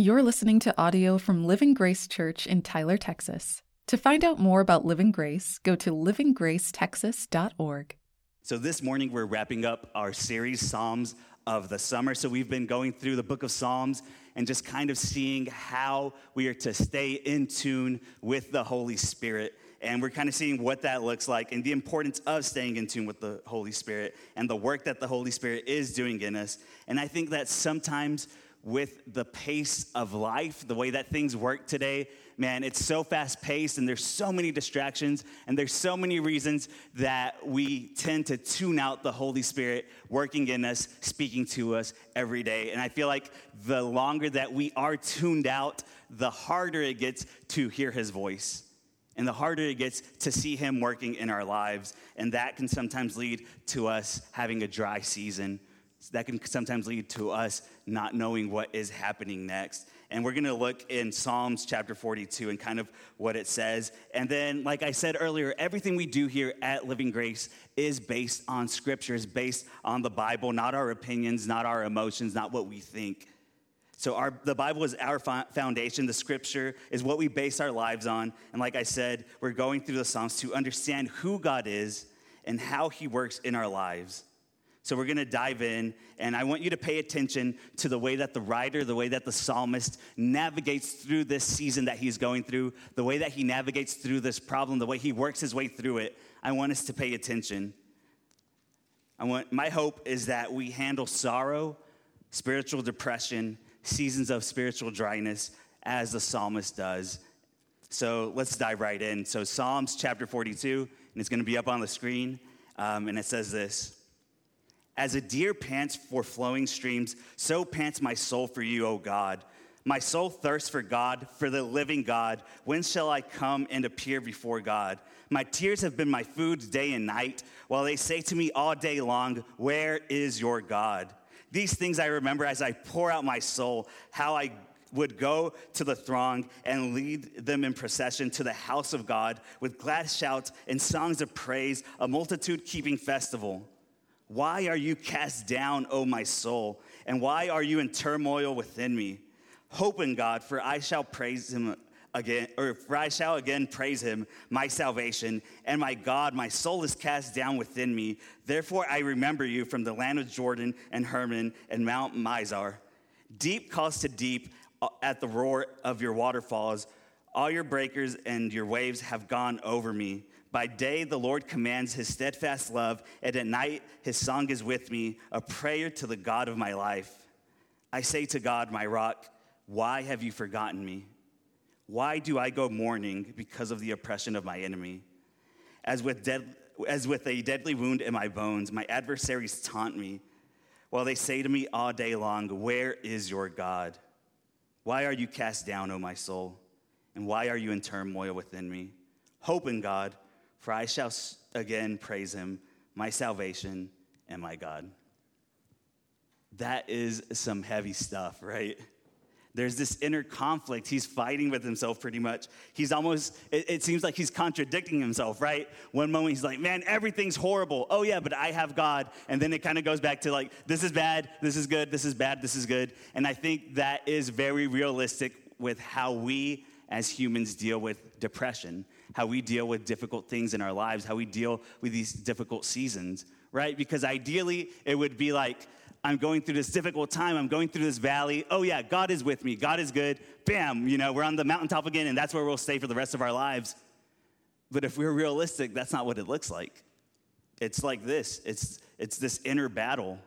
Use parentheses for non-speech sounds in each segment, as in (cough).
You're listening to audio from Living Grace Church in Tyler, Texas. To find out more about Living Grace, go to livinggracetexas.org. So, this morning we're wrapping up our series, Psalms of the Summer. So, we've been going through the book of Psalms and just kind of seeing how we are to stay in tune with the Holy Spirit. And we're kind of seeing what that looks like and the importance of staying in tune with the Holy Spirit and the work that the Holy Spirit is doing in us. And I think that sometimes with the pace of life, the way that things work today, man, it's so fast paced and there's so many distractions and there's so many reasons that we tend to tune out the Holy Spirit working in us, speaking to us every day. And I feel like the longer that we are tuned out, the harder it gets to hear his voice. And the harder it gets to see him working in our lives. And that can sometimes lead to us having a dry season that can sometimes lead to us not knowing what is happening next. And we're gonna look in Psalms chapter 42 and kind of what it says. And then, like I said earlier, everything we do here at Living Grace is based on scripture, is based on the Bible, not our opinions, not our emotions, not what we think. So, our, the Bible is our foundation. The scripture is what we base our lives on. And like I said, we're going through the Psalms to understand who God is and how he works in our lives. So we're going to dive in, and I want you to pay attention to the way that the writer, the way that the psalmist navigates through this season that he's going through, the way that he navigates through this problem, the way he works his way through it. I want us to pay attention. I want, my hope is that we handle sorrow, spiritual depression, seasons of spiritual dryness as the psalmist does. So let's dive right in. So, Psalms chapter 42, and it's going to be up on the screen, um, and it says this. As a deer pants for flowing streams, so pants my soul for you, O God. My soul thirsts for God, for the living God. When shall I come and appear before God? My tears have been my food day and night, while they say to me all day long, Where is your God? These things I remember as I pour out my soul, how I would go to the throng and lead them in procession to the house of God with glad shouts and songs of praise, a multitude keeping festival. Why are you cast down, O my soul? And why are you in turmoil within me? Hope in God, for I shall praise him again, or for I shall again praise him, my salvation, and my God, my soul is cast down within me. Therefore I remember you from the land of Jordan and Hermon and Mount Mizar. Deep calls to deep uh, at the roar of your waterfalls. All your breakers and your waves have gone over me. By day, the Lord commands his steadfast love, and at night, his song is with me, a prayer to the God of my life. I say to God, my rock, why have you forgotten me? Why do I go mourning because of the oppression of my enemy? As with, dead, as with a deadly wound in my bones, my adversaries taunt me, while they say to me all day long, Where is your God? Why are you cast down, O my soul? And why are you in turmoil within me? Hope in God for I shall again praise him, my salvation and my God. That is some heavy stuff, right? There's this inner conflict. He's fighting with himself pretty much. He's almost, it, it, seems like he's contradicting himself, right? One moment he's like, man, everything's horrible. Oh, yeah, but I have God. And then it kind of goes back to like, this is bad, this is good, this is bad, this is good. And I think that is very realistic with how we as humans deal with depression, how we deal with difficult things in our lives, how we deal with these difficult seasons, right? Because ideally, it would be like, I'm going through this difficult time. I'm going through this valley. Oh, yeah, God is with me. God is good. Bam, you know, we're on the mountaintop again, and that's where we'll stay for the rest of our lives. But if we're realistic, that's not what it looks like. It's like this it's, it's this inner battle.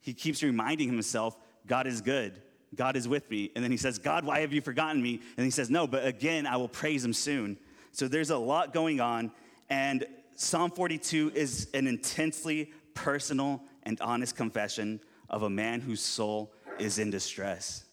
He keeps reminding himself, God is good. God is with me. And then he says, God, why have you forgotten me? And he says, No, but again, I will praise him soon. So there's a lot going on. And Psalm 42 is an intensely personal and honest confession of a man whose soul is in distress.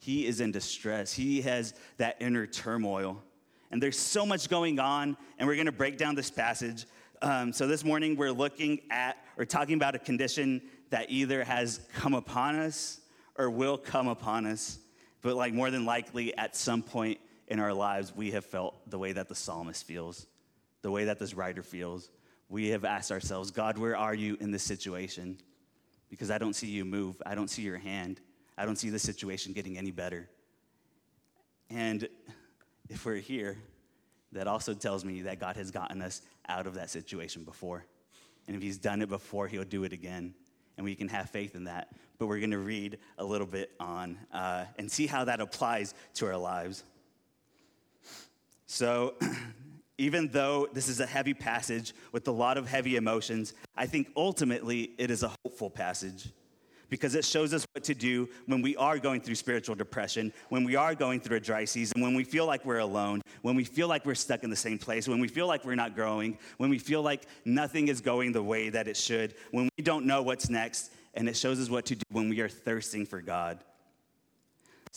He is in distress. He has that inner turmoil. And there's so much going on, and we're to break down this passage. Um, so this morning, we're looking at or talking about a condition that either has come upon us or will come upon us. But like more than likely, at some point in our lives, we have felt the way that the psalmist feels, the way that this writer feels. We have asked ourselves, God, where are you in this situation? Because I don't see you move. I don't see your hand. I don't see the situation getting any better. And if we're here, that also tells me that God has gotten us out of that situation before. And if He's done it before, He'll do it again. And we can have faith in that. But we're going to read a little bit on uh, and see how that applies to our lives. So, (clears throat) even though this is a heavy passage with a lot of heavy emotions, I think ultimately it is a hopeful passage because it shows us what to do when we are going through spiritual depression, when we are going through a dry season, when we feel like we're alone, when we feel like we're stuck in the same place, when we feel like we're not growing, when we feel like nothing is going the way that it should, when we don't know what's next, and it shows us what to do when we are thirsting for God.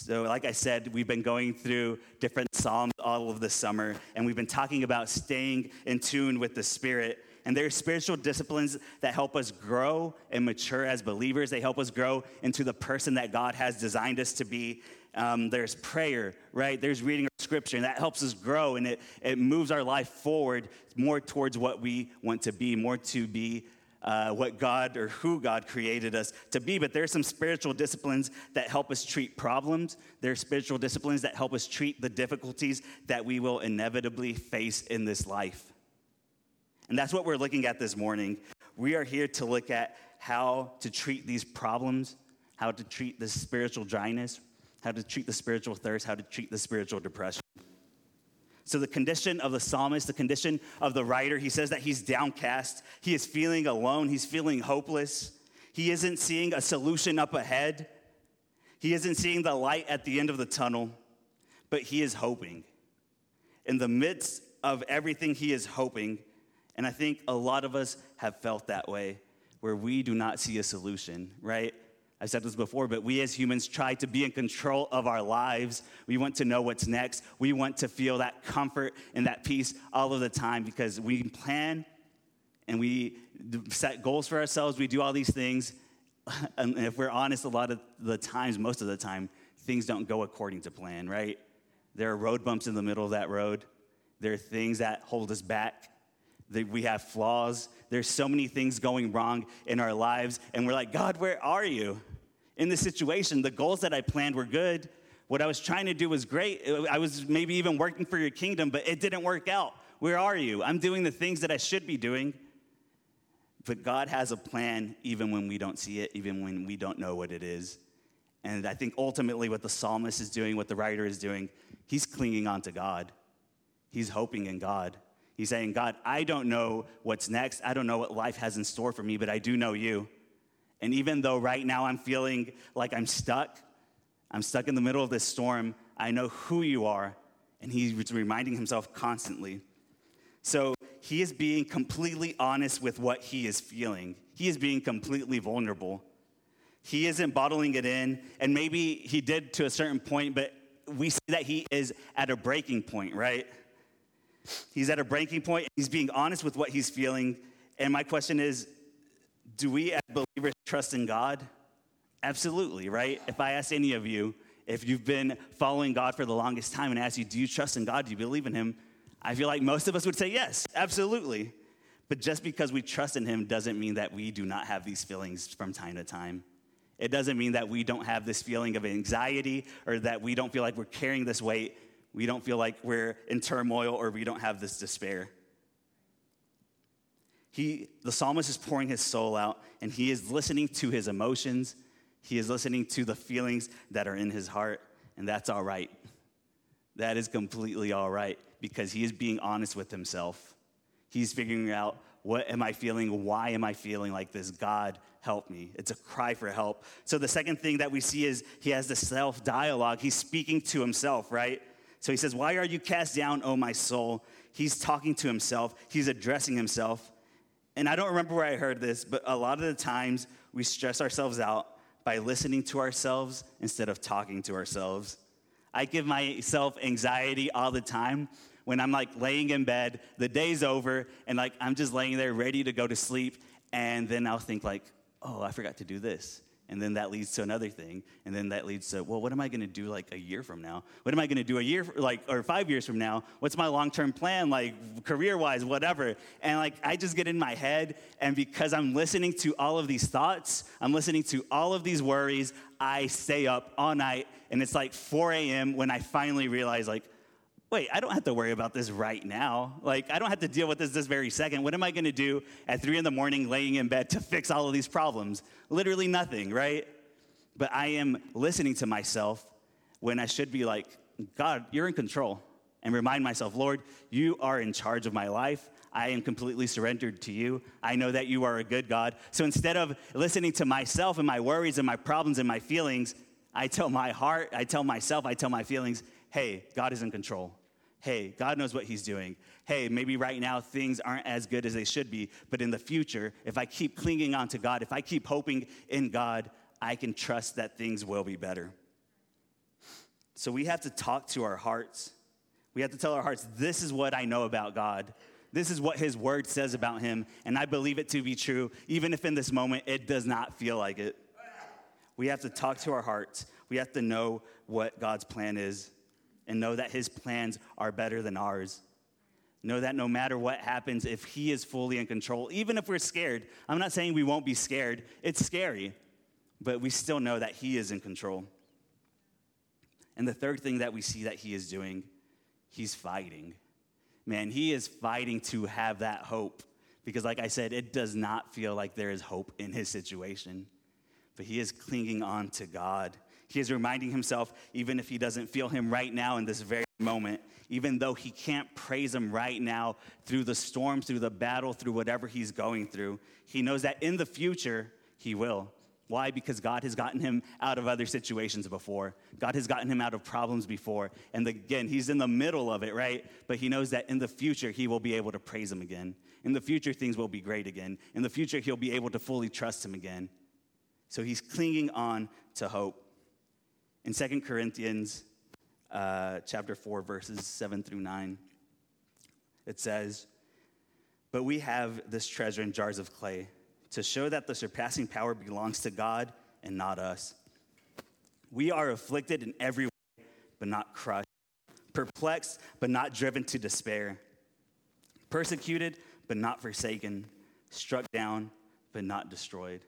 So, like I said, we've been going through different Psalms all of the summer, and we've been talking about staying in tune with the Spirit. And there are spiritual disciplines that help us grow and mature as believers. They help us grow into the person that God has designed us to be. Um, there's prayer, right? There's reading scripture, and that helps us grow and it, it moves our life forward more towards what we want to be, more to be uh, what God or who God created us to be. But there are some spiritual disciplines that help us treat problems. There are spiritual disciplines that help us treat the difficulties that we will inevitably face in this life. And that's what we're looking at this morning. We are here to look at how to treat these problems, how to treat this spiritual dryness, how to treat the spiritual thirst, how to treat the spiritual depression. So, the condition of the psalmist, the condition of the writer, he says that he's downcast. He is feeling alone. He's feeling hopeless. He isn't seeing a solution up ahead. He isn't seeing the light at the end of the tunnel, but he is hoping. In the midst of everything, he is hoping. And I think a lot of us have felt that way, where we do not see a solution, right? I've said this before, but we as humans try to be in control of our lives. We want to know what's next. We want to feel that comfort and that peace all of the time because we plan and we set goals for ourselves. We do all these things. (laughs) And if we're honest, a lot of the times, most of the time, things don't go according to plan, right? There are road bumps in the middle of that road. There are things that hold us back we have flaws. There's so many things going wrong in our lives, and we're like, God, where are you? In this situation, the goals that I planned were good. What I was trying to do was great. I was maybe even working for your kingdom, but it didn't work out. Where are you? I'm doing the things that I should be doing. But God has a plan even when we don't see it, even when we don't know what it is. And I think ultimately what the psalmist is doing, what the writer is doing, he's clinging on to God. He's hoping in God. He's saying, God, I don't know what's next. I don't know what life has in store for me, but I do know you. And even though right now I'm feeling like I'm stuck, I'm stuck in the middle of this storm, I know who you are. And he's reminding himself constantly. So he is being completely honest with what he is feeling. He is being completely vulnerable. He isn't bottling it in, and maybe he did to a certain point, but we see that he is at a breaking point, right? He's at a breaking point. He's being honest with what he's feeling. And my question is do we as believers trust in God? Absolutely, right? If I ask any of you, if you've been following God for the longest time and ask you, do you trust in God? Do you believe in Him? I feel like most of us would say yes, absolutely. But just because we trust in Him doesn't mean that we do not have these feelings from time to time. It doesn't mean that we don't have this feeling of anxiety or that we don't feel like we're carrying this weight we don't feel like we're in turmoil or we don't have this despair. He, the psalmist is pouring his soul out and he is listening to his emotions. He is listening to the feelings that are in his heart, and that's all right. That is completely all right because he is being honest with himself. He's figuring out what am I feeling? Why am I feeling like this? God, help me. It's a cry for help. So the second thing that we see is he has the self dialogue. He's speaking to himself, right? So he says, Why are you cast down, O my soul? He's talking to himself, he's addressing himself. And I don't remember where I heard this, but a lot of the times we stress ourselves out by listening to ourselves instead of talking to ourselves. I give myself anxiety all the time when I'm like laying in bed, the day's over, and like I'm just laying there ready to go to sleep, and then I'll think like, oh, I forgot to do this and then that leads to another thing and then that leads to well what am i going to do like a year from now what am i going to do a year like or five years from now what's my long-term plan like career-wise whatever and like i just get in my head and because i'm listening to all of these thoughts i'm listening to all of these worries I stay up all night and it's like 4 a.m. when I finally realize, like, wait, I don't have to worry about this right now. Like, I don't have to deal with this this very second. What am I gonna do at 3 in the morning laying in bed to fix all of these problems? Literally nothing, right? But I am listening to myself when I should be like, God, you're in control. And remind myself, Lord, you are in charge of my life. I am completely surrendered to you. I know that you are a good God. So instead of listening to myself and my worries and my problems and my feelings, I tell my heart, I tell myself, I tell my feelings, hey, God is in control. Hey, God knows what He's doing. Hey, maybe right now things aren't as good as they should be, but in the future, if I keep clinging on to God, if I keep hoping in God, I can trust that things will be better. So we have to talk to our hearts. We have to tell our hearts, this is what I know about God. This is what his word says about him, and I believe it to be true, even if in this moment it does not feel like it. We have to talk to our hearts. We have to know what God's plan is and know that his plans are better than ours. Know that no matter what happens, if he is fully in control, even if we're scared, I'm not saying we won't be scared, it's scary, but we still know that he is in control. And the third thing that we see that he is doing, he's fighting man, he is fighting to have that hope. Because, like I said, it does not feel like there is hope in his situation. But he is clinging on to God. He is reminding himself, even if he doesn't feel him right now in this very moment, even though he can't praise him right now through the storm, through the battle, through whatever he's going through, he knows that in the future, he will. Why? Because God has gotten him out of other situations before. God has gotten him out of problems before. And again, he's in the middle of it, right? But he knows that in the future, he will be able to praise him again. In the future, things will be great again. In the future, he'll be able to fully trust him again. So he's clinging on to hope. In 2 Corinthians uh, chapter 4, verses 7 through 9, it says, But we have this treasure in jars of clay to show that the surpassing power belongs to God and not us. We are afflicted in every way, but not crushed, perplexed, but not driven to despair, persecuted, but not forsaken, struck down, but not destroyed.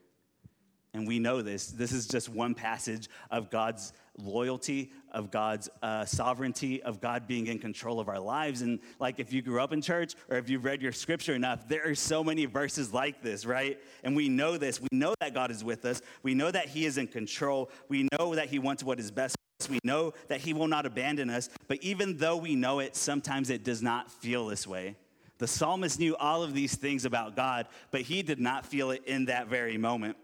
And we know this. This is just one passage of God's loyalty, of God's uh, sovereignty, of God being in control of our lives. And like if you grew up in church or if you've read your scripture enough, there are so many verses like this, right? And we know this. We know that God is with us. We know that He is in control. We know that He wants what is best we know that He will not abandon us. But even though we know it, sometimes it does not feel this way. The psalmist knew all of these things about God, but he did not feel it in that very moment.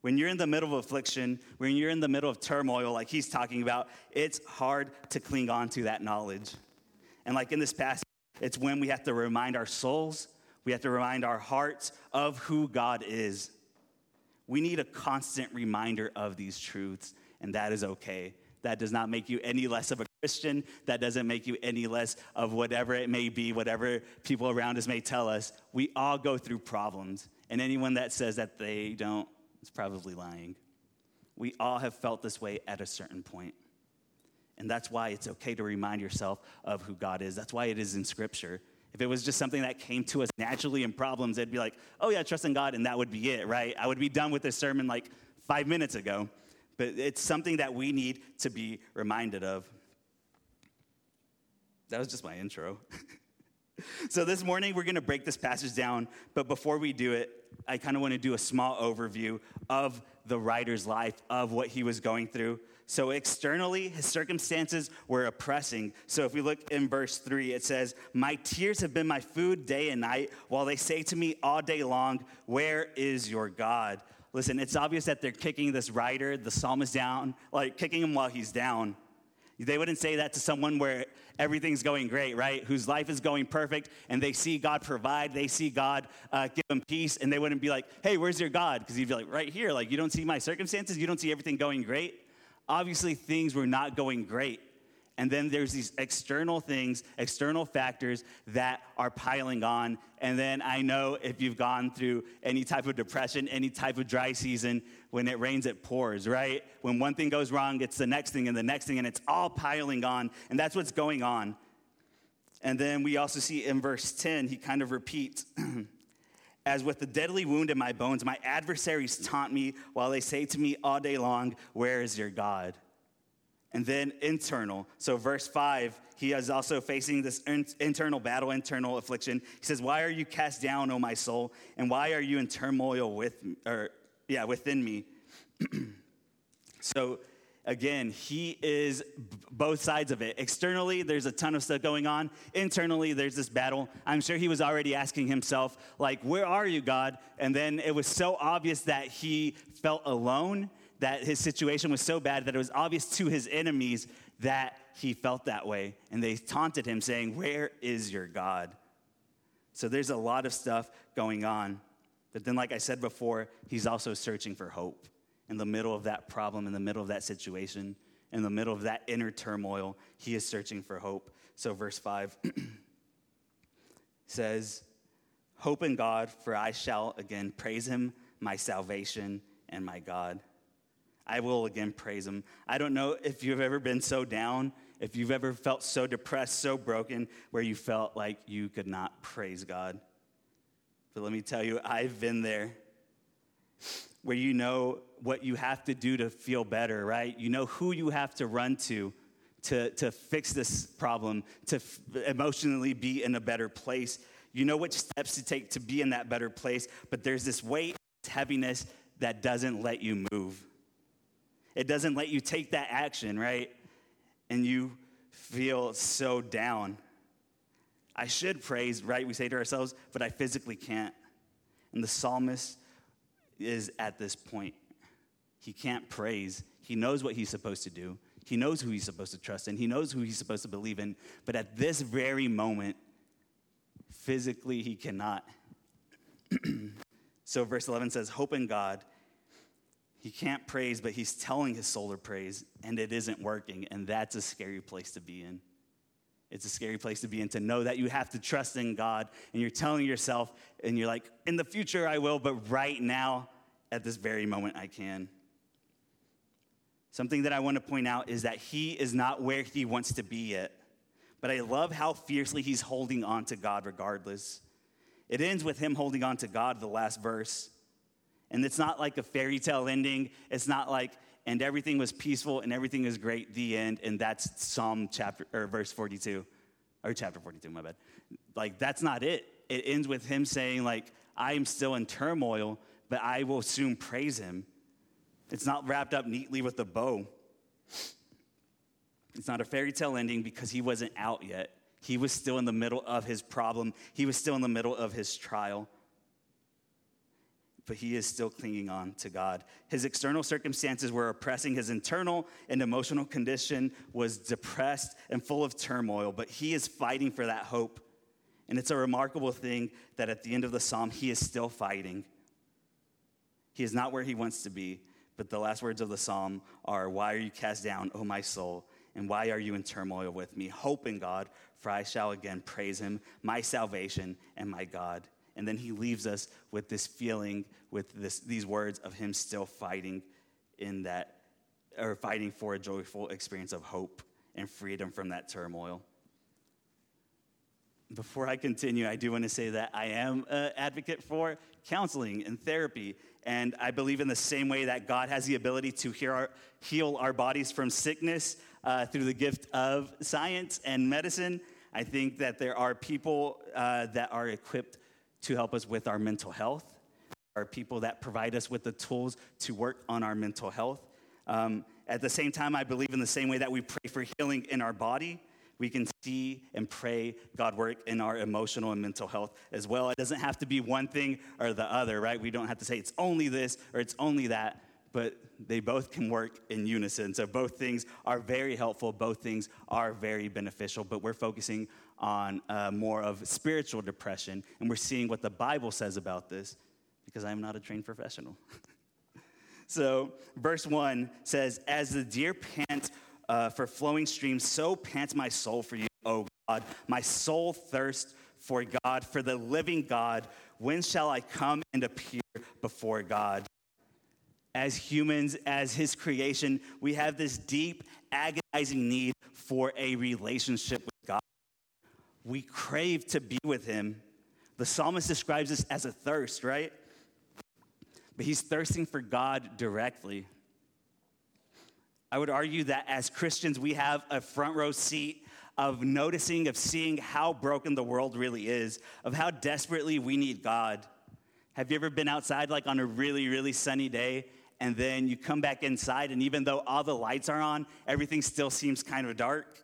When you're in the middle of affliction, when you're in the middle of turmoil, like he's talking about, it's hard to cling on to that knowledge. And like in this passage, it's when we have to remind our souls, we have to remind our hearts of who God is. We need a constant reminder of these truths, and that is okay. That does not make you any less of a Christian. That doesn't make you any less of whatever it may be, whatever people around us may tell us. We all go through problems, and anyone that says that they don't is probably lying. We all have felt this way at a certain point. And that's why it's okay to remind yourself of who God is. That's why it is in Scripture. If it was just something that came to us naturally in problems, it'd be like, oh yeah, trust in God, and that would be it, right? I would be done with this sermon like five minutes ago. But it's something that we need to be reminded of. That was just my intro. (laughs) (laughs) so this morning, we're going to break this passage down. But before we do it, I kind of want to do a small overview of the writer's life, of what he was going through. So, externally, his circumstances were oppressing. So, if we look in verse three, it says, My tears have been my food day and night, while they say to me all day long, Where is your God? Listen, it's obvious that they're kicking this writer, the psalmist, down, like kicking him while he's down. They wouldn't say that to someone where everything's going great, right? Whose life is going perfect and they see God provide, they see God uh, give them peace, and they wouldn't be like, hey, where's your God? Because he'd be like, right here. Like, you don't see my circumstances, you don't see everything going great. Obviously, things were not going great. And then there's these external things, external factors that are piling on. And then I know if you've gone through any type of depression, any type of dry season, when it rains, it pours, right? When one thing goes wrong, it's the next thing and the next thing, and it's all piling on. And that's what's going on. And then we also see in verse 10, he kind of repeats (clears throat) As with the deadly wound in my bones, my adversaries taunt me while they say to me all day long, Where is your God? And then internal. So, verse 5, he is also facing this internal battle, internal affliction. He says, Why are you cast down, O my soul? And why are you in turmoil with, or, yeah, within me? (clears throat) so, again, he is both sides of it. Externally, there's a ton of stuff going on. Internally, there's this battle. I'm sure he was already asking himself, like, where are you, God? And then it was so obvious that he felt alone, that his situation was so bad that it was obvious to his enemies that he felt that way. And they taunted him, saying, Where is your God? So there's a lot of stuff going on. But then, like I said before, he's also searching for hope in the middle of that problem, in the middle of that situation, in the middle of that inner turmoil, he is searching for hope. So, verse 5 (clears throat) says, Hope in God, for I shall again praise him, my salvation and my God. I will again praise him. I don't know if you've ever been so down, if you've ever felt so depressed, so broken, where you felt like you could not praise God. But let me tell you, I've been there where you know what you have to do to feel better, right? You know who you have to run to to, to fix this problem, to f- emotionally be in a better place. You know which steps to take to be in that better place, but there's this weight, this heaviness that doesn't let you move. It doesn't let you take that action, right? And you feel so down. I should praise, right? We say to ourselves, but I physically can't. And the psalmist is at this point. He can't praise. He knows what he's supposed to do. He knows who he's supposed to trust in. He knows who he's supposed to believe in. But at this very moment, physically, he cannot. (clears throat) so, verse 11 says, Hope in God. He can't praise, but he's telling his soul to praise, and it isn't working. And that's a scary place to be in. It's a scary place to be in to know that you have to trust in God and you're telling yourself, and you're like, in the future I will, but right now, at this very moment, I can. Something that I want to point out is that he is not where he wants to be yet, but I love how fiercely he's holding on to God regardless. It ends with him holding on to God, the last verse. And it's not like a fairy tale ending. It's not like and everything was peaceful and everything is great, the end. And that's Psalm chapter or verse 42, or chapter 42, my bad. Like, that's not it. It ends with him saying, like, I am still in turmoil, but I will soon praise him. It's not wrapped up neatly with a bow. It's not a fairy tale ending because he wasn't out yet. He was still in the middle of his problem, he was still in the middle of his trial but he is still clinging on to God. His external circumstances were oppressing. His internal and emotional condition was depressed and full of turmoil, but he is fighting for that hope. And it's a remarkable thing that at the end of the psalm, he is still fighting. He is not where he wants to be, but the last words of the psalm are Why are you cast down, O my soul? And why are you in turmoil with me? Hope in God, for I shall again praise him, my salvation and my God. And then he leaves us with this feeling, with this, these words of him still fighting in that, or fighting for a joyful experience of hope and freedom from that turmoil. Before I continue, I do want to say that I am an advocate for counseling and therapy. And I believe in the same way that God has the ability to heal our, heal our bodies from sickness uh, through the gift of science and medicine. I think that there are people uh, that are equipped to help us with our mental health, are people that provide us with the tools to work on our mental health. Um, at the same time, I believe in the same way that we pray for healing in our body, we can see and pray God work in our emotional and mental health as well. It doesn't have to be one thing or the other, right? We don't have to say it's only this or it's only that, but they both can work in unison. So both things are very helpful, both things are very beneficial, but we're focusing on uh, more of spiritual depression, and we're seeing what the Bible says about this because I am not a trained professional. (laughs) so, verse 1 says, As the deer pants uh, for flowing streams, so pants my soul for you, O God. My soul thirsts for God, for the living God. When shall I come and appear before God? As humans, as His creation, we have this deep, agonizing need for a relationship with. We crave to be with him, The psalmist describes this as a thirst, right? But he's thirsting for God directly. I would argue that as Christians, we have a front row seat of noticing, of seeing how broken the world really is, of how desperately we need God. Have you ever been outside like on a really, really sunny day and then you come back inside and even though all the lights are on, everything still seems kind of dark?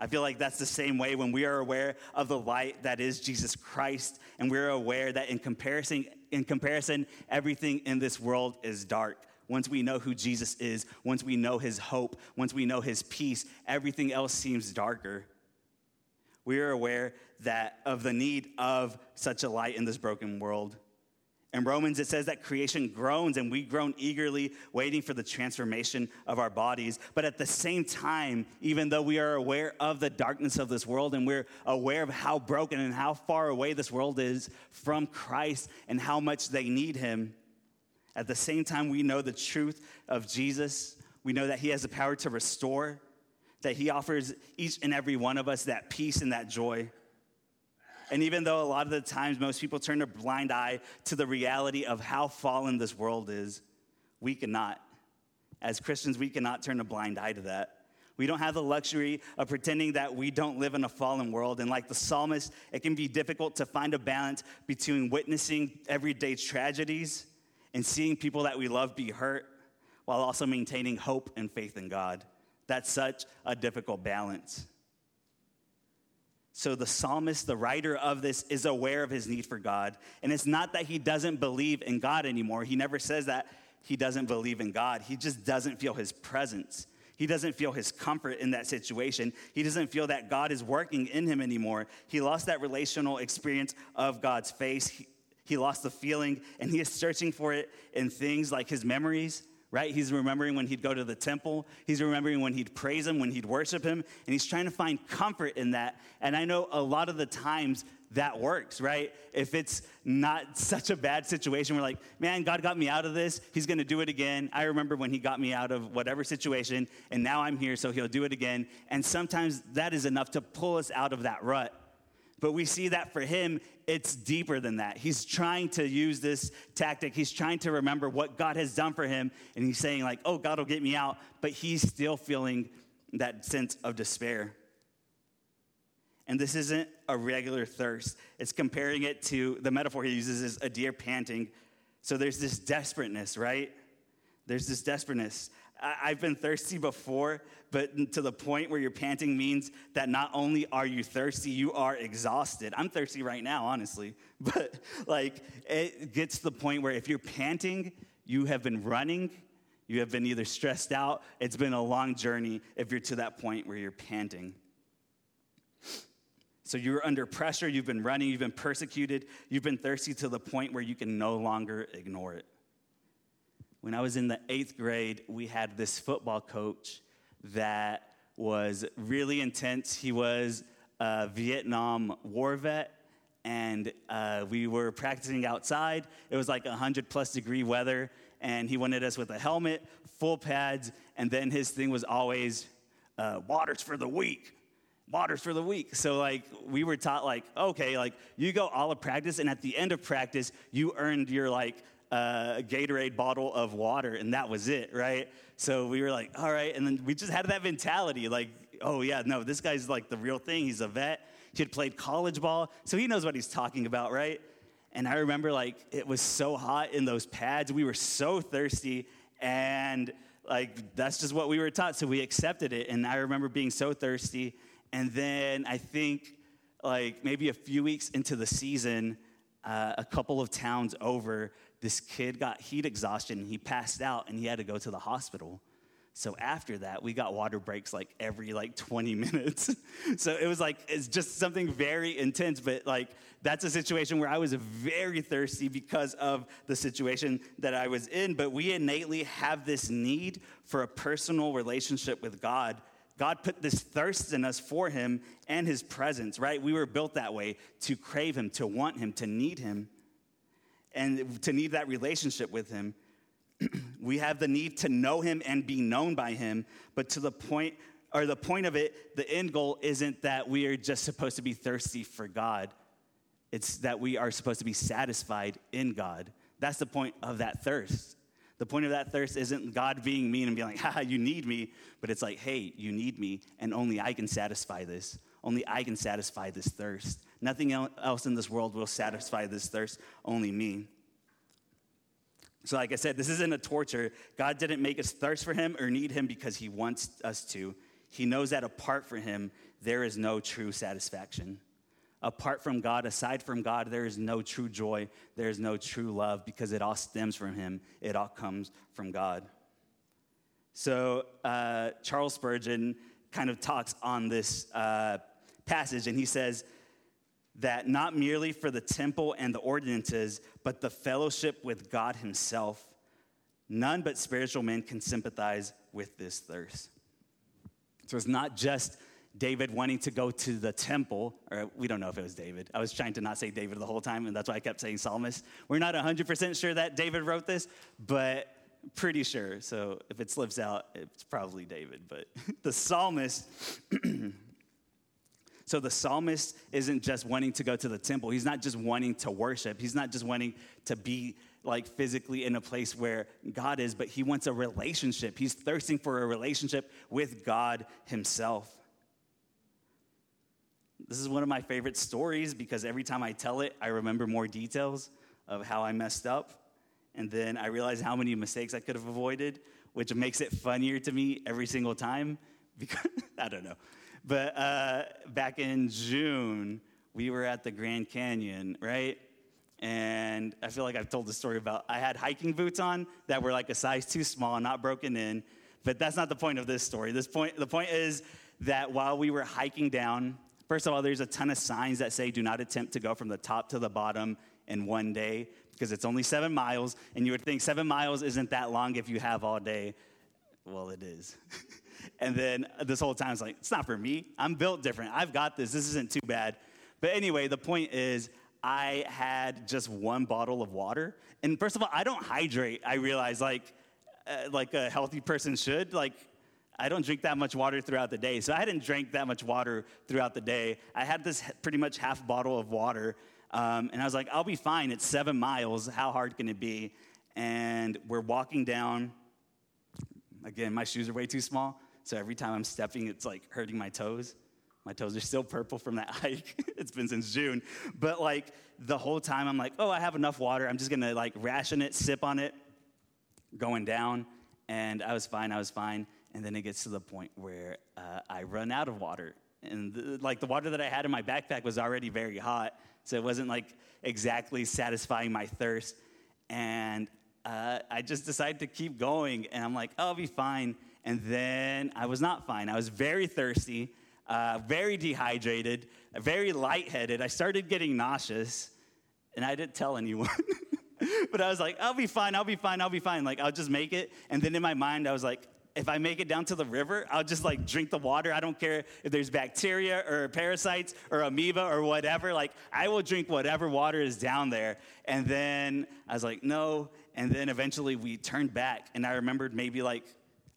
I feel like that's the same way when we are aware of the light that is Jesus Christ, and we're aware that in comparison, in comparison, everything in this world is dark. Once we know who Jesus is, once we know his hope, once we know his peace, everything else seems darker. We are aware that of the need of such a light in this broken world. In Romans, it says that creation groans and we groan eagerly, waiting for the transformation of our bodies. But at the same time, even though we are aware of the darkness of this world and we're aware of how broken and how far away this world is from Christ and how much they need Him, at the same time, we know the truth of Jesus. We know that He has the power to restore, that He offers each and every one of us that peace and that joy. And even though a lot of the times most people turn a blind eye to the reality of how fallen this world is, we cannot. As Christians, we cannot turn a blind eye to that. We don't have the luxury of pretending that we don't live in a fallen world. And like the psalmist, it can be difficult to find a balance between witnessing everyday tragedies and seeing people that we love be hurt while also maintaining hope and faith in God. That's such a difficult balance. So the psalmist, the writer of this, is aware of his need for God. And it's not that he doesn't believe in God anymore. He never says that he doesn't believe in God. He just doesn't feel his presence. He doesn't feel his comfort in that situation. He doesn't feel that God is working in him anymore. He lost that relational experience of God's face. He, he lost the feeling, and he is searching for it in things like his memories, right? He's remembering when he'd go to the temple. He's remembering when he'd praise him, when he'd worship him, and he's trying to find comfort in that. And I know a lot of the times that works, right? If it's not (laughs) such a bad situation, we're like, man, God got me out of this. He's gonna do it again. I remember when He got me out of whatever situation, and now I'm here, so He'll do it again. And sometimes that is enough to pull us out of that rut. But we see that for him, it's deeper than that. He's trying to use this tactic. He's trying to remember what God has done for him. And he's saying, like, oh, God will get me out. But he's still feeling that sense of despair. And this isn't a regular thirst. It's comparing it to the metaphor he uses is a deer panting. So there's this desperateness, right? There's this desperateness. I've been thirsty before, but to the point where you're panting means that not only are you thirsty, you are exhausted. I'm thirsty right now, honestly. (laughs) But like, it gets to the point where if you're panting, you have been running, you have been either stressed out, it's been a long journey if you're to that point where you're panting. So you're under pressure, you've been running, you've been persecuted, you've been thirsty to the point where you can no longer ignore it. When I was in the eighth grade, we had this football coach that was really intense. He was a Vietnam war vet, and uh, we were practicing outside. It was like 100 plus degree weather, and he wanted us with a helmet, full pads, and then his thing was always uh, waters for the weak. Waters for the weak. So, like, we were taught, like, okay, like, you go all of practice, and at the end of practice, you earned your, like, a Gatorade bottle of water, and that was it, right? So we were like, all right. And then we just had that mentality like, oh, yeah, no, this guy's like the real thing. He's a vet. He had played college ball, so he knows what he's talking about, right? And I remember like it was so hot in those pads. We were so thirsty, and like that's just what we were taught. So we accepted it. And I remember being so thirsty. And then I think like maybe a few weeks into the season, uh, a couple of towns over, this kid got heat exhaustion. He passed out and he had to go to the hospital. So after that, we got water breaks like every like 20 (laughs) minutes. so it was like, it's just something very intense, but like that's a situation where I was very thirsty because of the situation that I was in. But we innately have this need for a personal relationship with God. God put this thirst in us for Him and His presence, right? We were built that way to crave Him, to want Him, to need Him and to need that relationship with Him. (clears throat) we have the need to know Him and be known by Him, but to the point, or the point of it, the end goal isn't that we are just supposed to be thirsty for God. It's that we are supposed to be satisfied in God. That's the point of that thirst. The point of that thirst isn't God being mean and being like, (laughs) ha, you need me, but it's like, hey, you need me, and only I can satisfy this. Only I can satisfy this thirst. Nothing else in this world will satisfy this thirst, only me. So, like I said, this isn't a torture. God didn't make us thirst for Him or need Him because He wants us to. He knows that apart from Him, there is no true satisfaction. Apart from God, aside from God, there is no true joy, there is no true love because it all stems from Him, it all comes from God. So, uh, Charles Spurgeon kind of talks on this uh, passage, and he says that not merely for the temple and the ordinances, but the fellowship with God Himself, none but spiritual men can sympathize with this thirst. So, it's not just David wanting to go to the temple, or we don't know if it was David. I was trying to not say David the whole time, and that's why I kept saying psalmist. We're not 100% sure that David wrote this, but pretty sure. So if it slips out, it's probably David. But (laughs) the psalmist, (clears throat) so the psalmist isn't just wanting to go to the temple. He's not just wanting to worship. He's not just wanting to be like physically in a place where God is, but he wants a relationship. He's thirsting for a relationship with God himself. This is one of my favorite stories because every time I tell it, I remember more details of how I messed up. And then I realize how many mistakes I could have avoided, which makes it funnier to me every single time. Because (laughs) I don't know. But uh, back in June, we were at the Grand Canyon, right? And I feel like I've told the story about I had hiking boots on that were like a size too small, not broken in. But that's not the point of this story. This point, the point is that while we were hiking down, First of all, there's a ton of signs that say do not attempt to go from the top to the bottom in one day because it's only seven miles. And you would think seven miles isn't that long if you have all day. Well, it is. (laughs) and then this whole time, it's like, it's not for me. I'm built different. I've got this. This isn't too bad. But anyway, the point is, I had just one bottle of water. And first of all, I don't hydrate. I realize, like, uh, like a healthy person should. Like, I don't drink that much water throughout the day. So I hadn't drank that much water throughout the day. I had this pretty much half bottle of water. Um, and I was like, I'll be fine. It's seven miles. How hard can it be? And we're walking down. Again, my shoes are way too small. So every time I'm stepping, it's like hurting my toes. My toes are still purple from that (laughs) hike. it's been since June. But like the whole time, I'm like, oh, I have enough water. I'm just gonna like ration it, sip on it, going down. And I was fine. I was fine. And then it gets to the point where uh, I run out of water. And the, like the water that I had in my backpack was already very hot. So it wasn't like exactly satisfying my thirst. And uh, I just decided to keep going. And I'm like, oh, I'll be fine. And then I was not fine. I was very thirsty, uh, very dehydrated, very lightheaded. I started getting nauseous. And I didn't tell anyone. (laughs) but I was like, I'll be fine, I'll be fine, I'll be fine. Like, I'll just make it. And then in my mind, I was like, if I make it down to the river, I'll just like drink the water. I don't care if there's bacteria or parasites or amoeba or whatever. Like, I will drink whatever water is down there. And then I was like, no. And then eventually we turned back. And I remembered maybe like,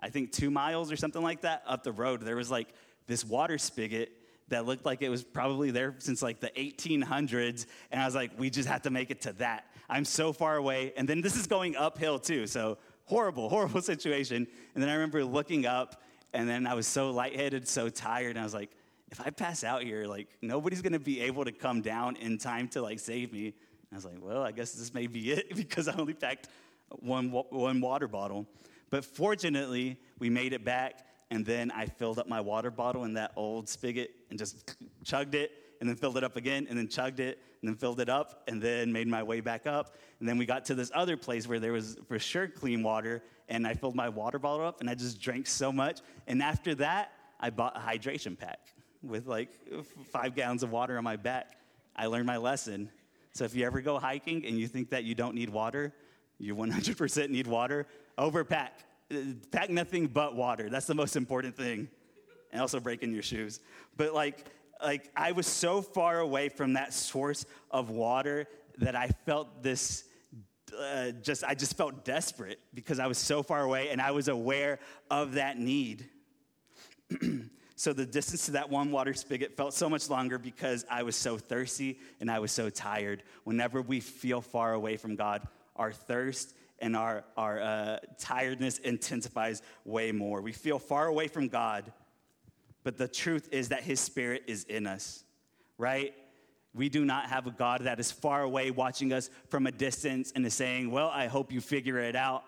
I think two miles or something like that up the road, there was like this water spigot that looked like it was probably there since like the 1800s. And I was like, we just have to make it to that. I'm so far away. And then this is going uphill too. So horrible, (laughs) horrible situation. And then I remember looking up, and then I was so lightheaded, so tired, and I was like, if I pass out here, like nobody's gonna be able to come down in time to like save me. And I was like, well, I guess this may be (laughs) it because I only packed one, one water bottle. But fortunately, we made it back, and then I filled up my water bottle in that old spigot and just chugged it, and then filled it up again, and then chugged it, and then filled it up, and then made my way back up. And then we got to this other place where there was for sure clean water, and I filled my water bottle up, and I just drank so much. And after that, I bought a hydration pack with like five gallons of water on my back. I learned my lesson. So if you ever go hiking and you think that you don't need water, you 100% need water, overpack. Pack nothing but water. That's the most important thing. And also breaking your shoes. But like, like I was so far away from that source of water that I felt this uh, just I just felt desperate because I was so far away and I was aware of that need. (clears throat) So the distance to that one water spigot felt so much longer because I was so thirsty and I was so tired. Whenever we feel far away from God, our thirst and our, our uh, tiredness intensifies way more. We feel far away from God, but the truth is that His Spirit is in us, right? We do not have a God that is far away watching us from a distance and is saying, Well, I hope you figure it out.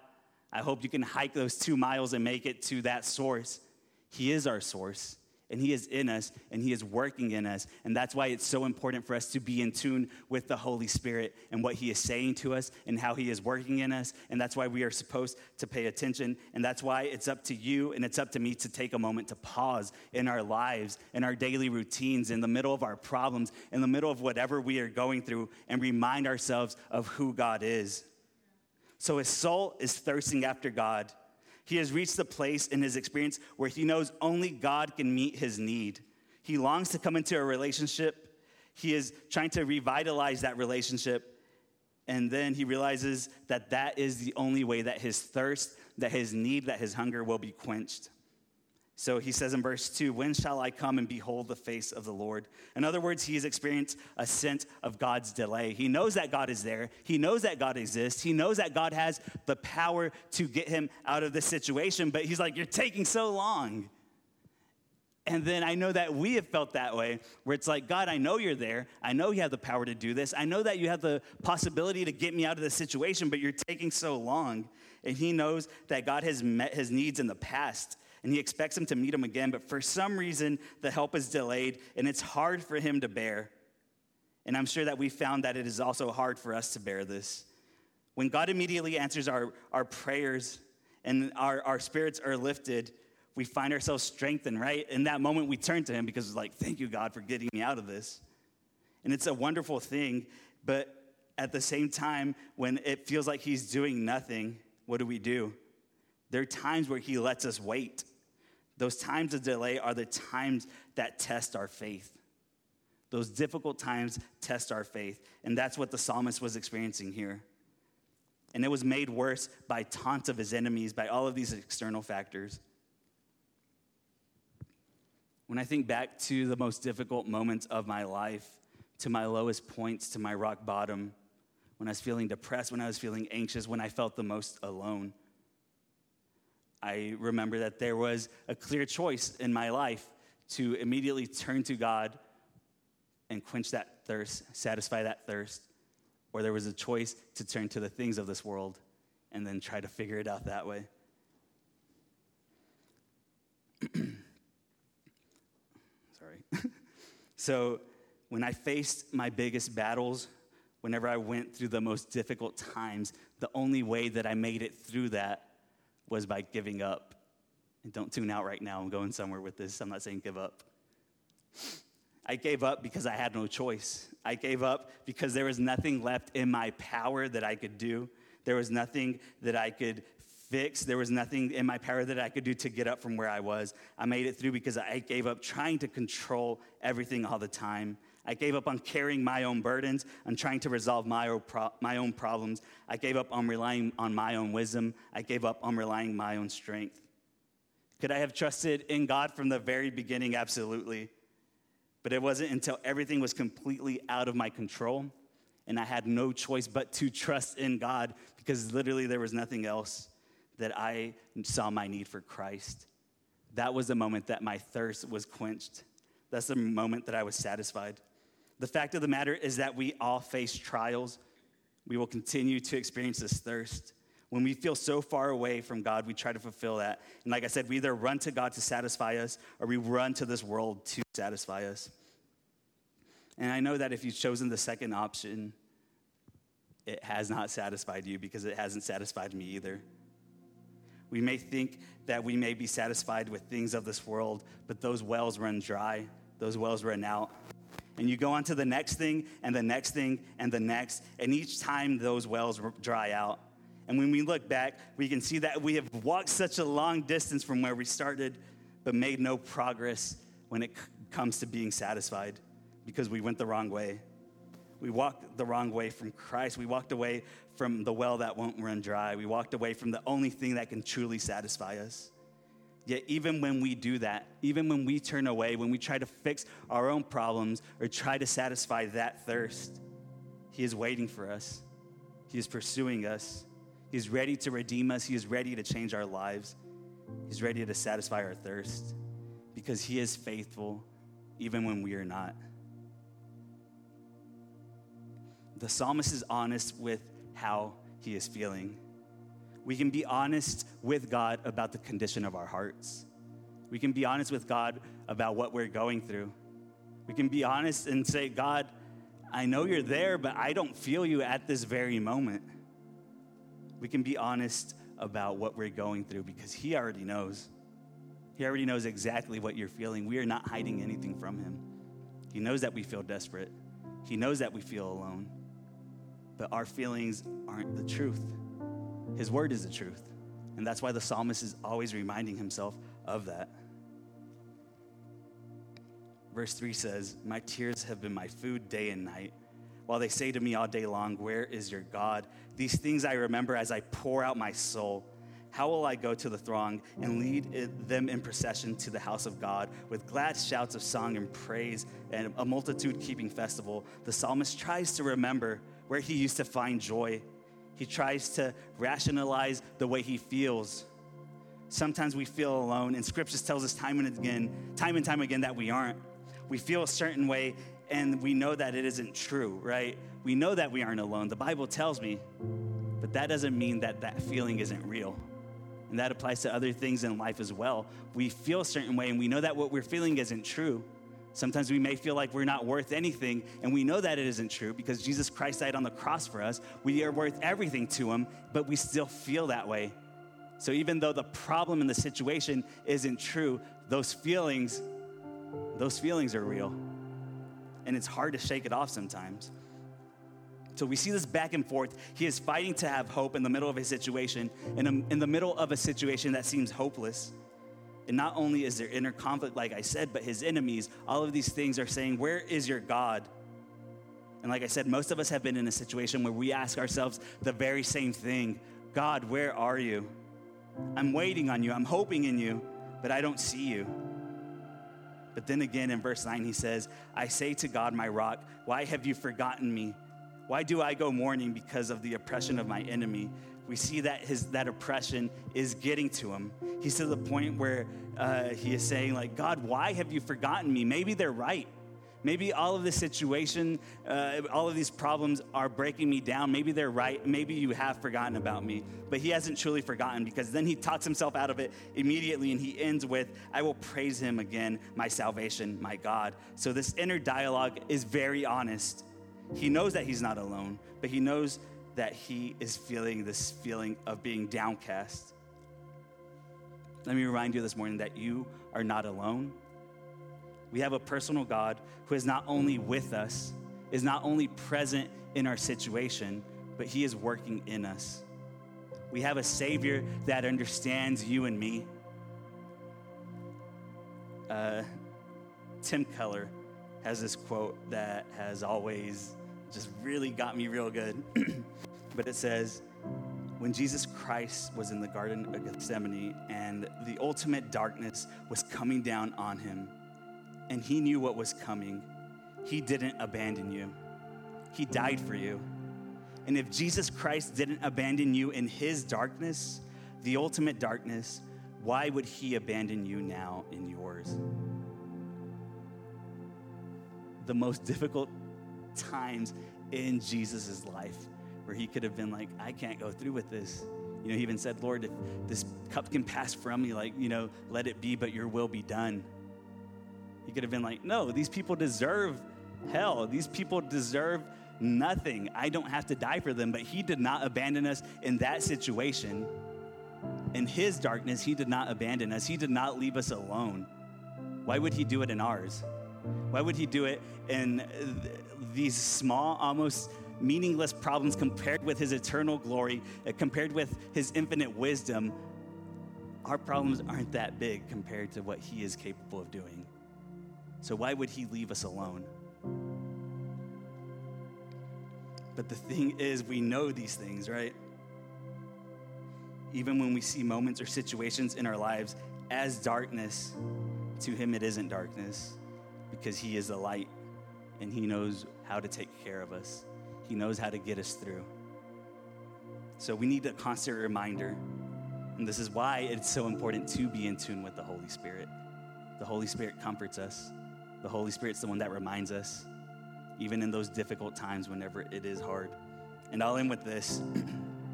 I hope you can hike those two miles and make it to that source. He is our source and He is in us and He is working in us. And that's why it's so important for us to be in tune with the Holy Spirit and what He is saying to us and how He is working in us. And that's why we are supposed to pay attention. And that's why it's up to you and it's up to me to take a moment to pause in our lives, in our daily routines, in the middle of our problems, in the middle of whatever we are going through, and remind ourselves of who God is. So his soul is thirsting after God he has reached the place in his experience where he knows only God can meet his need. He longs to come into a relationship. He is trying to revitalize that relationship. And then he realizes that that is the only way that his thirst, that his need, that his hunger will be quenched. So he says in verse 2 When shall I come and behold the face of the Lord? In other words, he has experienced a sense of God's delay. He knows that God is there, he knows that God exists, he knows that God has the power to get him out of this situation, but he's like, You're taking so long. And then I know that we have felt that way, where it's like, God, I know you're there. I know you have the power to do this. I know that you have the possibility to get me out of this situation, but you're taking so long. And he knows that God has met his needs in the past and he expects him to meet him again, but for some reason, the help is delayed and it's hard for him to bear. And I'm sure that we found that it is also hard for us to bear this. When God immediately answers our, our prayers and our, our spirits are lifted, we find ourselves strengthened, right? In that moment, we turn to Him because it's like, thank you, God, for getting me out of this. And it's a wonderful thing, but at the same time, when it feels like He's doing nothing, what do we do? There are times where He lets us wait. Those times of delay are the times that test our faith. Those difficult times test our faith. And that's what the psalmist was experiencing here. And it was made worse by taunts of his enemies, by all of these external factors. When I think back to the most difficult moments of my life, to my lowest points, to my rock bottom, when I was feeling depressed, when I was feeling anxious, when I felt the most alone, I remember that there was a clear choice in my life to immediately turn to God and quench that thirst, satisfy that thirst, or there was a choice to turn to the things of this world and then try to figure it out that way. (clears throat) Sorry. (laughs) so, when I faced my biggest battles, whenever I went through the most difficult times, the only way that I made it through that was by giving up. And don't tune out right now. I'm going somewhere with this. I'm not saying give up. I gave up because I had no choice. I gave up because there was nothing left in my power that I could do. There was nothing that I could fix. There was nothing in my power that I could do to get up from where I was. I made it through because I gave up trying to control everything all the time. I gave up on carrying my own burdens and trying to resolve my own, pro- my own problems. I gave up on relying on my own wisdom. I gave up on relying my own strength. Could I have trusted in God from the very beginning? Absolutely. But it wasn't until everything was completely out of my control and I had no choice but to trust in God because literally there was nothing else that I saw my need for Christ. That was the moment that my thirst was quenched. That's the moment that I was satisfied. The fact of the matter is that we all face trials. We will continue to experience this thirst. When we feel so far away from God, we try to fulfill that. And like I said, we either run to God to satisfy us or we run to this world to satisfy us. And I know that if you've chosen the second option, it has not satisfied you because it hasn't satisfied me either. We may think that we may be satisfied with things of this world, but those wells run dry, those wells run out. And you go on to the next thing and the next thing and the next. And each time those wells dry out. And when we look back, we can see that we have walked such a long distance from where we started, but made no progress when it comes to being satisfied because we went the wrong way. We walked the wrong way from Christ. We walked away from the well that won't run dry. We walked away from the only thing that can truly satisfy us. Yet, even when we do that, even when we turn away, when we try to fix our own problems or try to satisfy that thirst, He is waiting for us. He is pursuing us. He is ready to redeem us. He is ready to change our lives. He's ready to satisfy our thirst because He is faithful even when we are not. The psalmist is honest with how he is feeling. We can be honest with God about the condition of our hearts. We can be honest with God about what we're going through. We can be honest and say, God, I know you're there, but I don't feel you at this very moment. We can be honest about what we're going through because He already knows. He already knows exactly what you're feeling. We are not hiding anything from Him. He knows that we feel desperate, He knows that we feel alone. But our feelings aren't the truth. His word is the truth. And that's why the psalmist is always reminding himself of that. Verse 3 says, My tears have been my food day and night. While they say to me all day long, Where is your God? These things I remember as I pour out my soul. How will I go to the throng and lead them in procession to the house of God with glad shouts of song and praise and a multitude keeping festival? The psalmist tries to remember where he used to find joy. He tries to rationalize the way he feels. Sometimes we feel alone, and scriptures tells us time and again, time and time again that we aren't. We feel a certain way, and we know that it isn't true, right? We know that we aren't alone. The Bible tells me, but that doesn't mean that that feeling isn't real. And that applies to other things in life as well. We feel a certain way, and we know that what we're feeling isn't true. Sometimes we may feel like we're not worth anything, and we know that it isn't true because Jesus Christ died on the cross for us. We are worth everything to Him, but we still feel that way. So even though the problem in the situation isn't true, those feelings, those feelings are real. And it's hard to shake it off sometimes. So we see this back and forth. He is fighting to have hope in the middle of his situation, in, in the middle of a situation that seems hopeless. And not only is there inner conflict, like I said, but his enemies, all of these things are saying, Where is your God? And like I said, most of us have been in a situation where we ask ourselves the very same thing God, where are you? I'm waiting on you, I'm hoping in you, but I don't see you. But then again in verse 9, he says, I say to God, my rock, why have you forgotten me? Why do I go mourning because of the oppression of my enemy? We see that his that oppression is getting to him. He's to the point where uh, he is saying, like, God, why have you forgotten me? Maybe they're right. Maybe all of this situation, uh, all of these problems are breaking me down. Maybe they're right. Maybe you have forgotten about me. But he hasn't truly forgotten because then he talks himself out of it immediately and he ends with, I will praise him again, my salvation, my God. So this inner dialogue is very honest. He knows that he's not alone, but he knows that he is feeling this feeling of being downcast. Let me remind you this morning that you are not alone. We have a personal God who is not only with us, is not only present in our situation, but he is working in us. We have a Savior that understands you and me. Uh, Tim Keller has this quote that has always just really got me real good. (clears throat) but it says, when Jesus Christ was in the Garden of Gethsemane and the ultimate darkness was coming down on him, and he knew what was coming, he didn't abandon you. He died for you. And if Jesus Christ didn't abandon you in his darkness, the ultimate darkness, why would he abandon you now in yours? The most difficult times in Jesus' life where he could have been like, I can't go through with this. You know, he even said, Lord, if this cup can pass from me, like, you know, let it be, but your will be done. He could have been like, No, these people deserve hell. These people deserve nothing. I don't have to die for them. But he did not abandon us in that situation. In his darkness, he did not abandon us, he did not leave us alone. Why would he do it in ours? Why would he do it in these small, almost meaningless problems compared with his eternal glory, uh, compared with his infinite wisdom? Our problems aren't that big compared to what he is capable of doing. So, why would he leave us alone? But the thing is, we know these things, right? Even when we see moments or situations in our lives as darkness, to him it isn't darkness because he is the light and he knows how to take care of us. He knows how to get us through. So we need a constant reminder. And this is why it's so important to be in tune with the Holy Spirit. The Holy Spirit comforts us. The Holy Spirit's the one that reminds us, even in those difficult times whenever it is hard. And I'll end with this.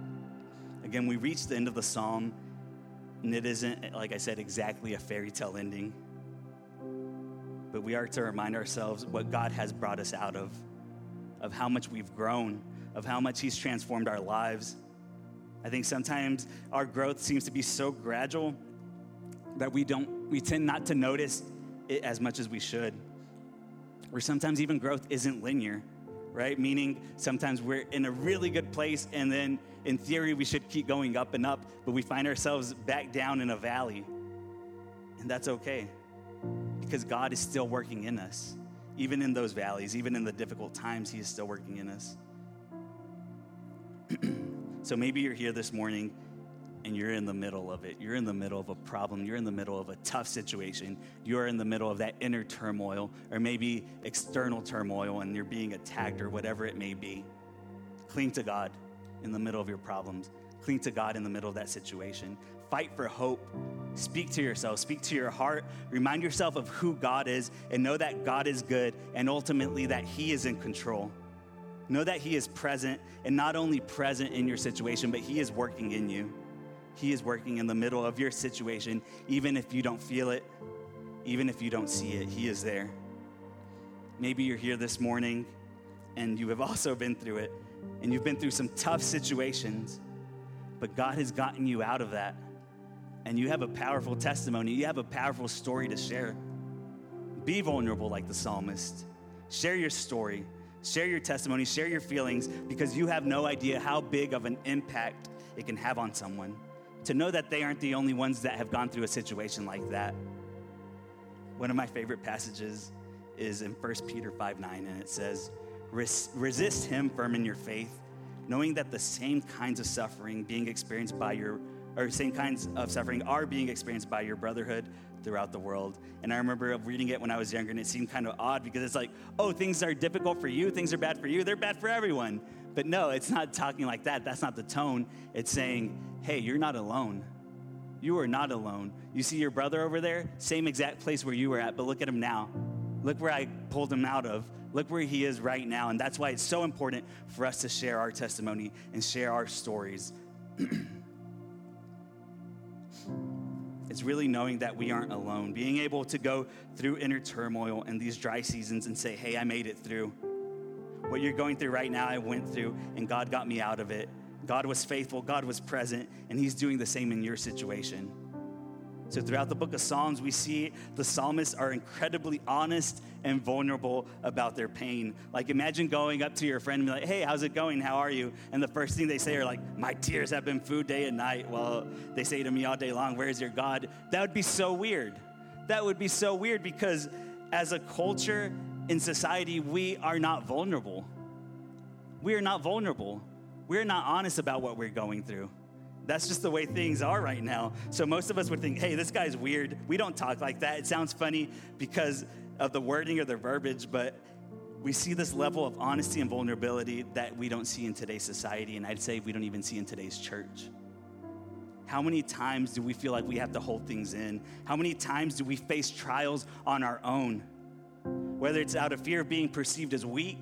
(clears throat) Again, we reach the end of the psalm, and it isn't, like I said, exactly a fairy tale ending. But we are to remind ourselves what God has brought us out of, of how much we've grown, of how much He's transformed our lives. I think sometimes our growth seems to be so gradual that we don't, we tend not to notice it as much as we should. Or sometimes even growth isn't linear, right? Meaning sometimes we're in a really good place and then in theory we should keep going up and up, but we find ourselves back down in a valley. And that's okay because God is still working in us. Even in those valleys, even in the difficult times, He is still working in us. (clears throat) so maybe you're here this morning and you're in the middle of it. You're in the middle of a problem. You're in the middle of a tough situation. You're in the middle of that inner turmoil or maybe external turmoil and you're being attacked or whatever it may be. Cling to God in the middle of your problems. Cling to God in the middle of that situation. Fight for hope Speak to yourself, speak to your heart, remind yourself of who God is, and know that God is good and ultimately that He is in control. Know that He is present and not only present in your situation, but He is working in you. He is working in the middle of your situation, even if you don't feel it, even if you don't see it, He is there. Maybe you're here this morning and you have also been through it, and you've been through some tough situations, but God has gotten you out of that and you have a powerful testimony, you have a powerful story to share. Be vulnerable like the psalmist. Share your story, share your testimony, share your feelings because you have no idea how big of an impact it can have on someone. To know that they aren't the only ones that have gone through a situation like that. One of my favorite passages is in 1 Peter 5 9, and it says, Resist him firm in your faith, knowing that the same kinds of suffering being experienced by your or same kinds of suffering are being experienced by your brotherhood throughout the world. And I remember reading it when I was younger, and it seemed kind of odd because it's like, oh, things are difficult for you, things are bad for you, they're bad for everyone. But no, it's not talking like that. That's not the tone. It's saying, hey, you're not alone. You are not alone. You see your brother over there, same exact place where you were at, but look at him now. Look where I pulled him out of. Look where he is right now. And that's why it's so important for us to share our testimony and share our stories. (clears throat) It's really knowing that we aren't alone, being able to go through inner turmoil in these dry seasons and say, hey, I made it through. What you're going through right now, I went through, and God got me out of it. God was faithful, God was present, and He's doing the same in your situation. So, throughout the book of Psalms, we see the psalmists are incredibly honest and vulnerable about their pain. Like, imagine going up to your friend and be like, hey, how's it going? How are you? And the first thing they say are like, my tears have been food day and night. Well, they say to me all day long, where's your God? That would be so weird. That would be so weird because as a culture in society, we are not vulnerable. We are not vulnerable. We're not honest about what we're going through. That's just the way things are right now. So most of us would think, hey, this guy's weird. We don't talk like that. It sounds funny because of the wording or the verbiage, but we see this level of honesty and vulnerability that we don't see in today's society, and I'd say we don't even see in today's church. How many times do we feel like we have to hold things in? How many times do we face trials on our own? Whether it's out of fear of being perceived as weak,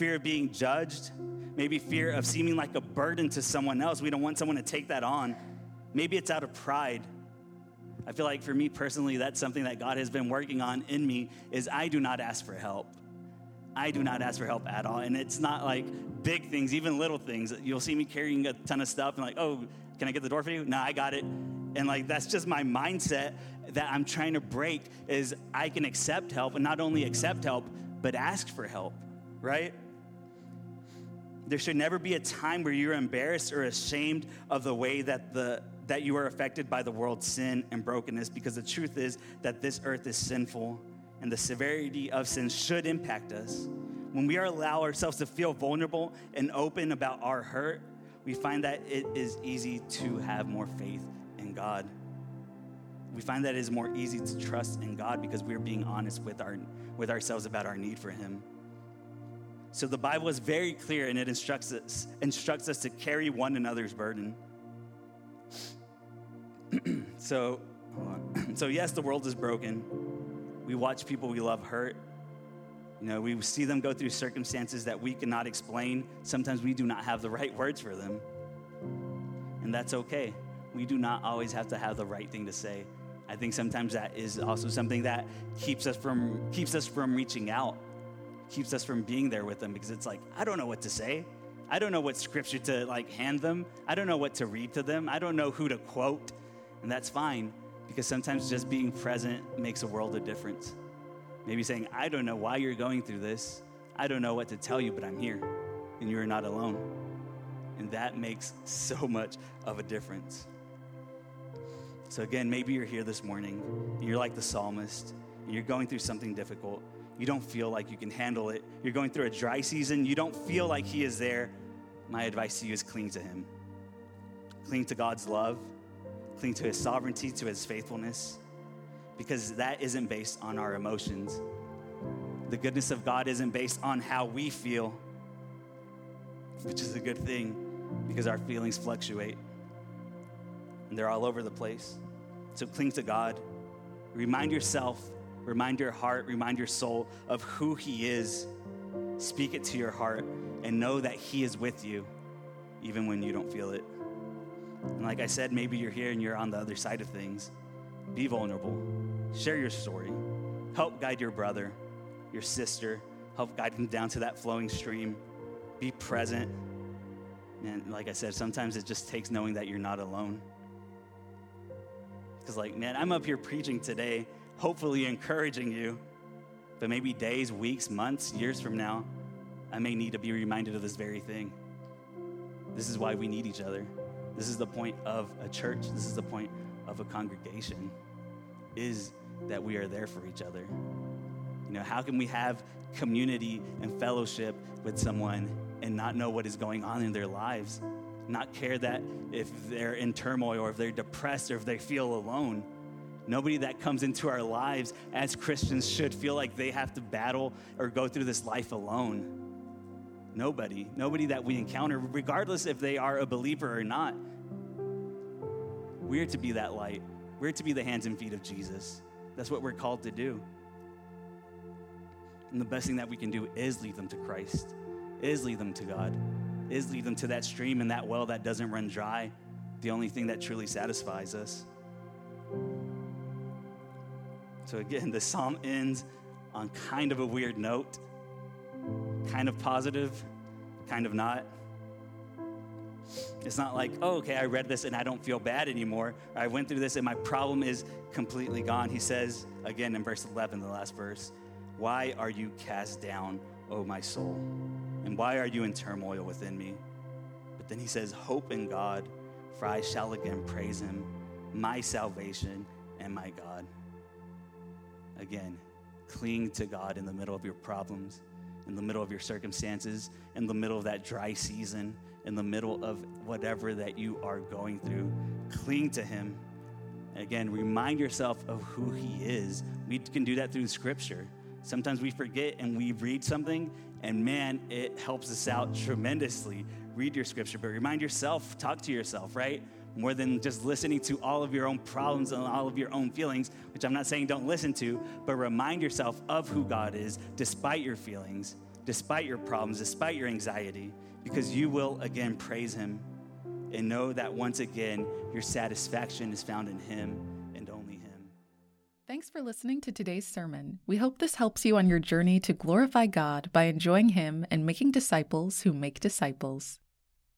fear of being judged, maybe fear of seeming like a burden to someone else. We don't want someone to take that on. Maybe it's out of pride. I feel like for me personally, that's something that God has been working on in me is I do not ask for help. I do not ask for help at all. And it's not like big things, even little things. You'll see me carrying a ton of stuff and like, oh, can I get the door for you? No, I got it. And like that's just my mindset that I'm trying to break is I can accept help and not only accept help, but ask for help, right? There should never be a time where you're embarrassed or ashamed of the way that the that you are affected by the world's sin and brokenness because the truth is that this earth is sinful and the severity of sin should impact us. When we allow ourselves to feel vulnerable and open about our hurt, we find that it is easy to have more faith in God. We find that it is more easy to trust in God because we're being honest with, our, with ourselves about our need for Him. So the Bible is very clear and it instructs us, instructs us to carry one another's burden. (clears throat) so, (clears throat) so yes, the world is broken. We watch people we love hurt. You know, we see them go through circumstances that we cannot explain. Sometimes we do not have the right words for them. And that's okay. We do not always have to have the right thing to say. I think sometimes that is also something that keeps us from keeps us from reaching out, keeps us from being there with them because it's like, I don't know what to say. I don't know what scripture to like hand them. I don't know what to read to them. I don't know who to quote. And that's fine because sometimes just being present makes a world of difference. Maybe saying, I don't know why you're going through this. I don't know what to tell you, but I'm here and you're not alone. And that makes (laughs) so much of a difference. So, again, maybe you're here this morning and you're like the psalmist and you're going through something difficult. You don't feel like you can handle it. You're going through a dry season. You don't feel like He is there. My advice to you is cling to Him. Cling to God's love, cling to His sovereignty, to His faithfulness, because that isn't based on our emotions. The goodness of God isn't based on how we feel, which is a good thing because our feelings fluctuate and they're all over the place. So cling to God. Remind yourself, remind your heart, remind your soul of who He is. Speak it to your heart and know that He is with you even when you don't feel it. And like I said, maybe you're here and you're on the other side of things. Be vulnerable, share your story, help guide your brother, your sister, help guide them down to that flowing stream. Be present. And like I said, sometimes it just takes knowing that you're not alone. Because, like, man, I'm up here preaching today, hopefully encouraging you. But maybe days, weeks, months, years from now, I may need to be reminded of this very thing. This is why we need each other. This is the point of a church. This is the point of a congregation, is that we are there for each other. You know, how can we have community and fellowship with someone and not know what is going on in their lives? Not care that if they're in turmoil or if they're depressed or if they feel alone. Nobody that comes into our lives as Christians should feel like they have to battle or go through this life alone. Nobody. Nobody that we encounter, regardless if they are a believer or not. We're to be that light. We're to be the hands and feet of Jesus. That's what we're called to do. And the best thing that we can do is lead them to Christ, is lead them to God, is lead them to that stream and that well that doesn't run dry, the only thing that truly satisfies us. So, again, the psalm ends on kind of a weird note, kind of positive, kind of not. It's not like, oh, okay, I read this and I don't feel bad anymore. I went through this and my problem is completely gone. He says, again in verse 11, the last verse, Why are you cast down, O my soul? And why are you in turmoil within me? But then he says, Hope in God, for I shall again praise him, my salvation and my God. Again, cling to God in the middle of your problems, in the middle of your circumstances, in the middle of that dry season, in the middle of whatever that you are going through. Cling to him. Again, remind yourself of who he is. We can do that through scripture. Sometimes we forget and we read something, and man, it helps us out tremendously. Read your scripture, but remind yourself, talk to yourself, right? More than just listening to all of your own problems and all of your own feelings, which I'm not saying don't listen to, but remind yourself of who God is despite your feelings, despite your problems, despite your anxiety, because you will again praise Him and know that once again, your satisfaction is found in Him and only Him. Thanks for listening to today's sermon. We hope this helps you on your journey to glorify God by enjoying Him and making disciples who make disciples.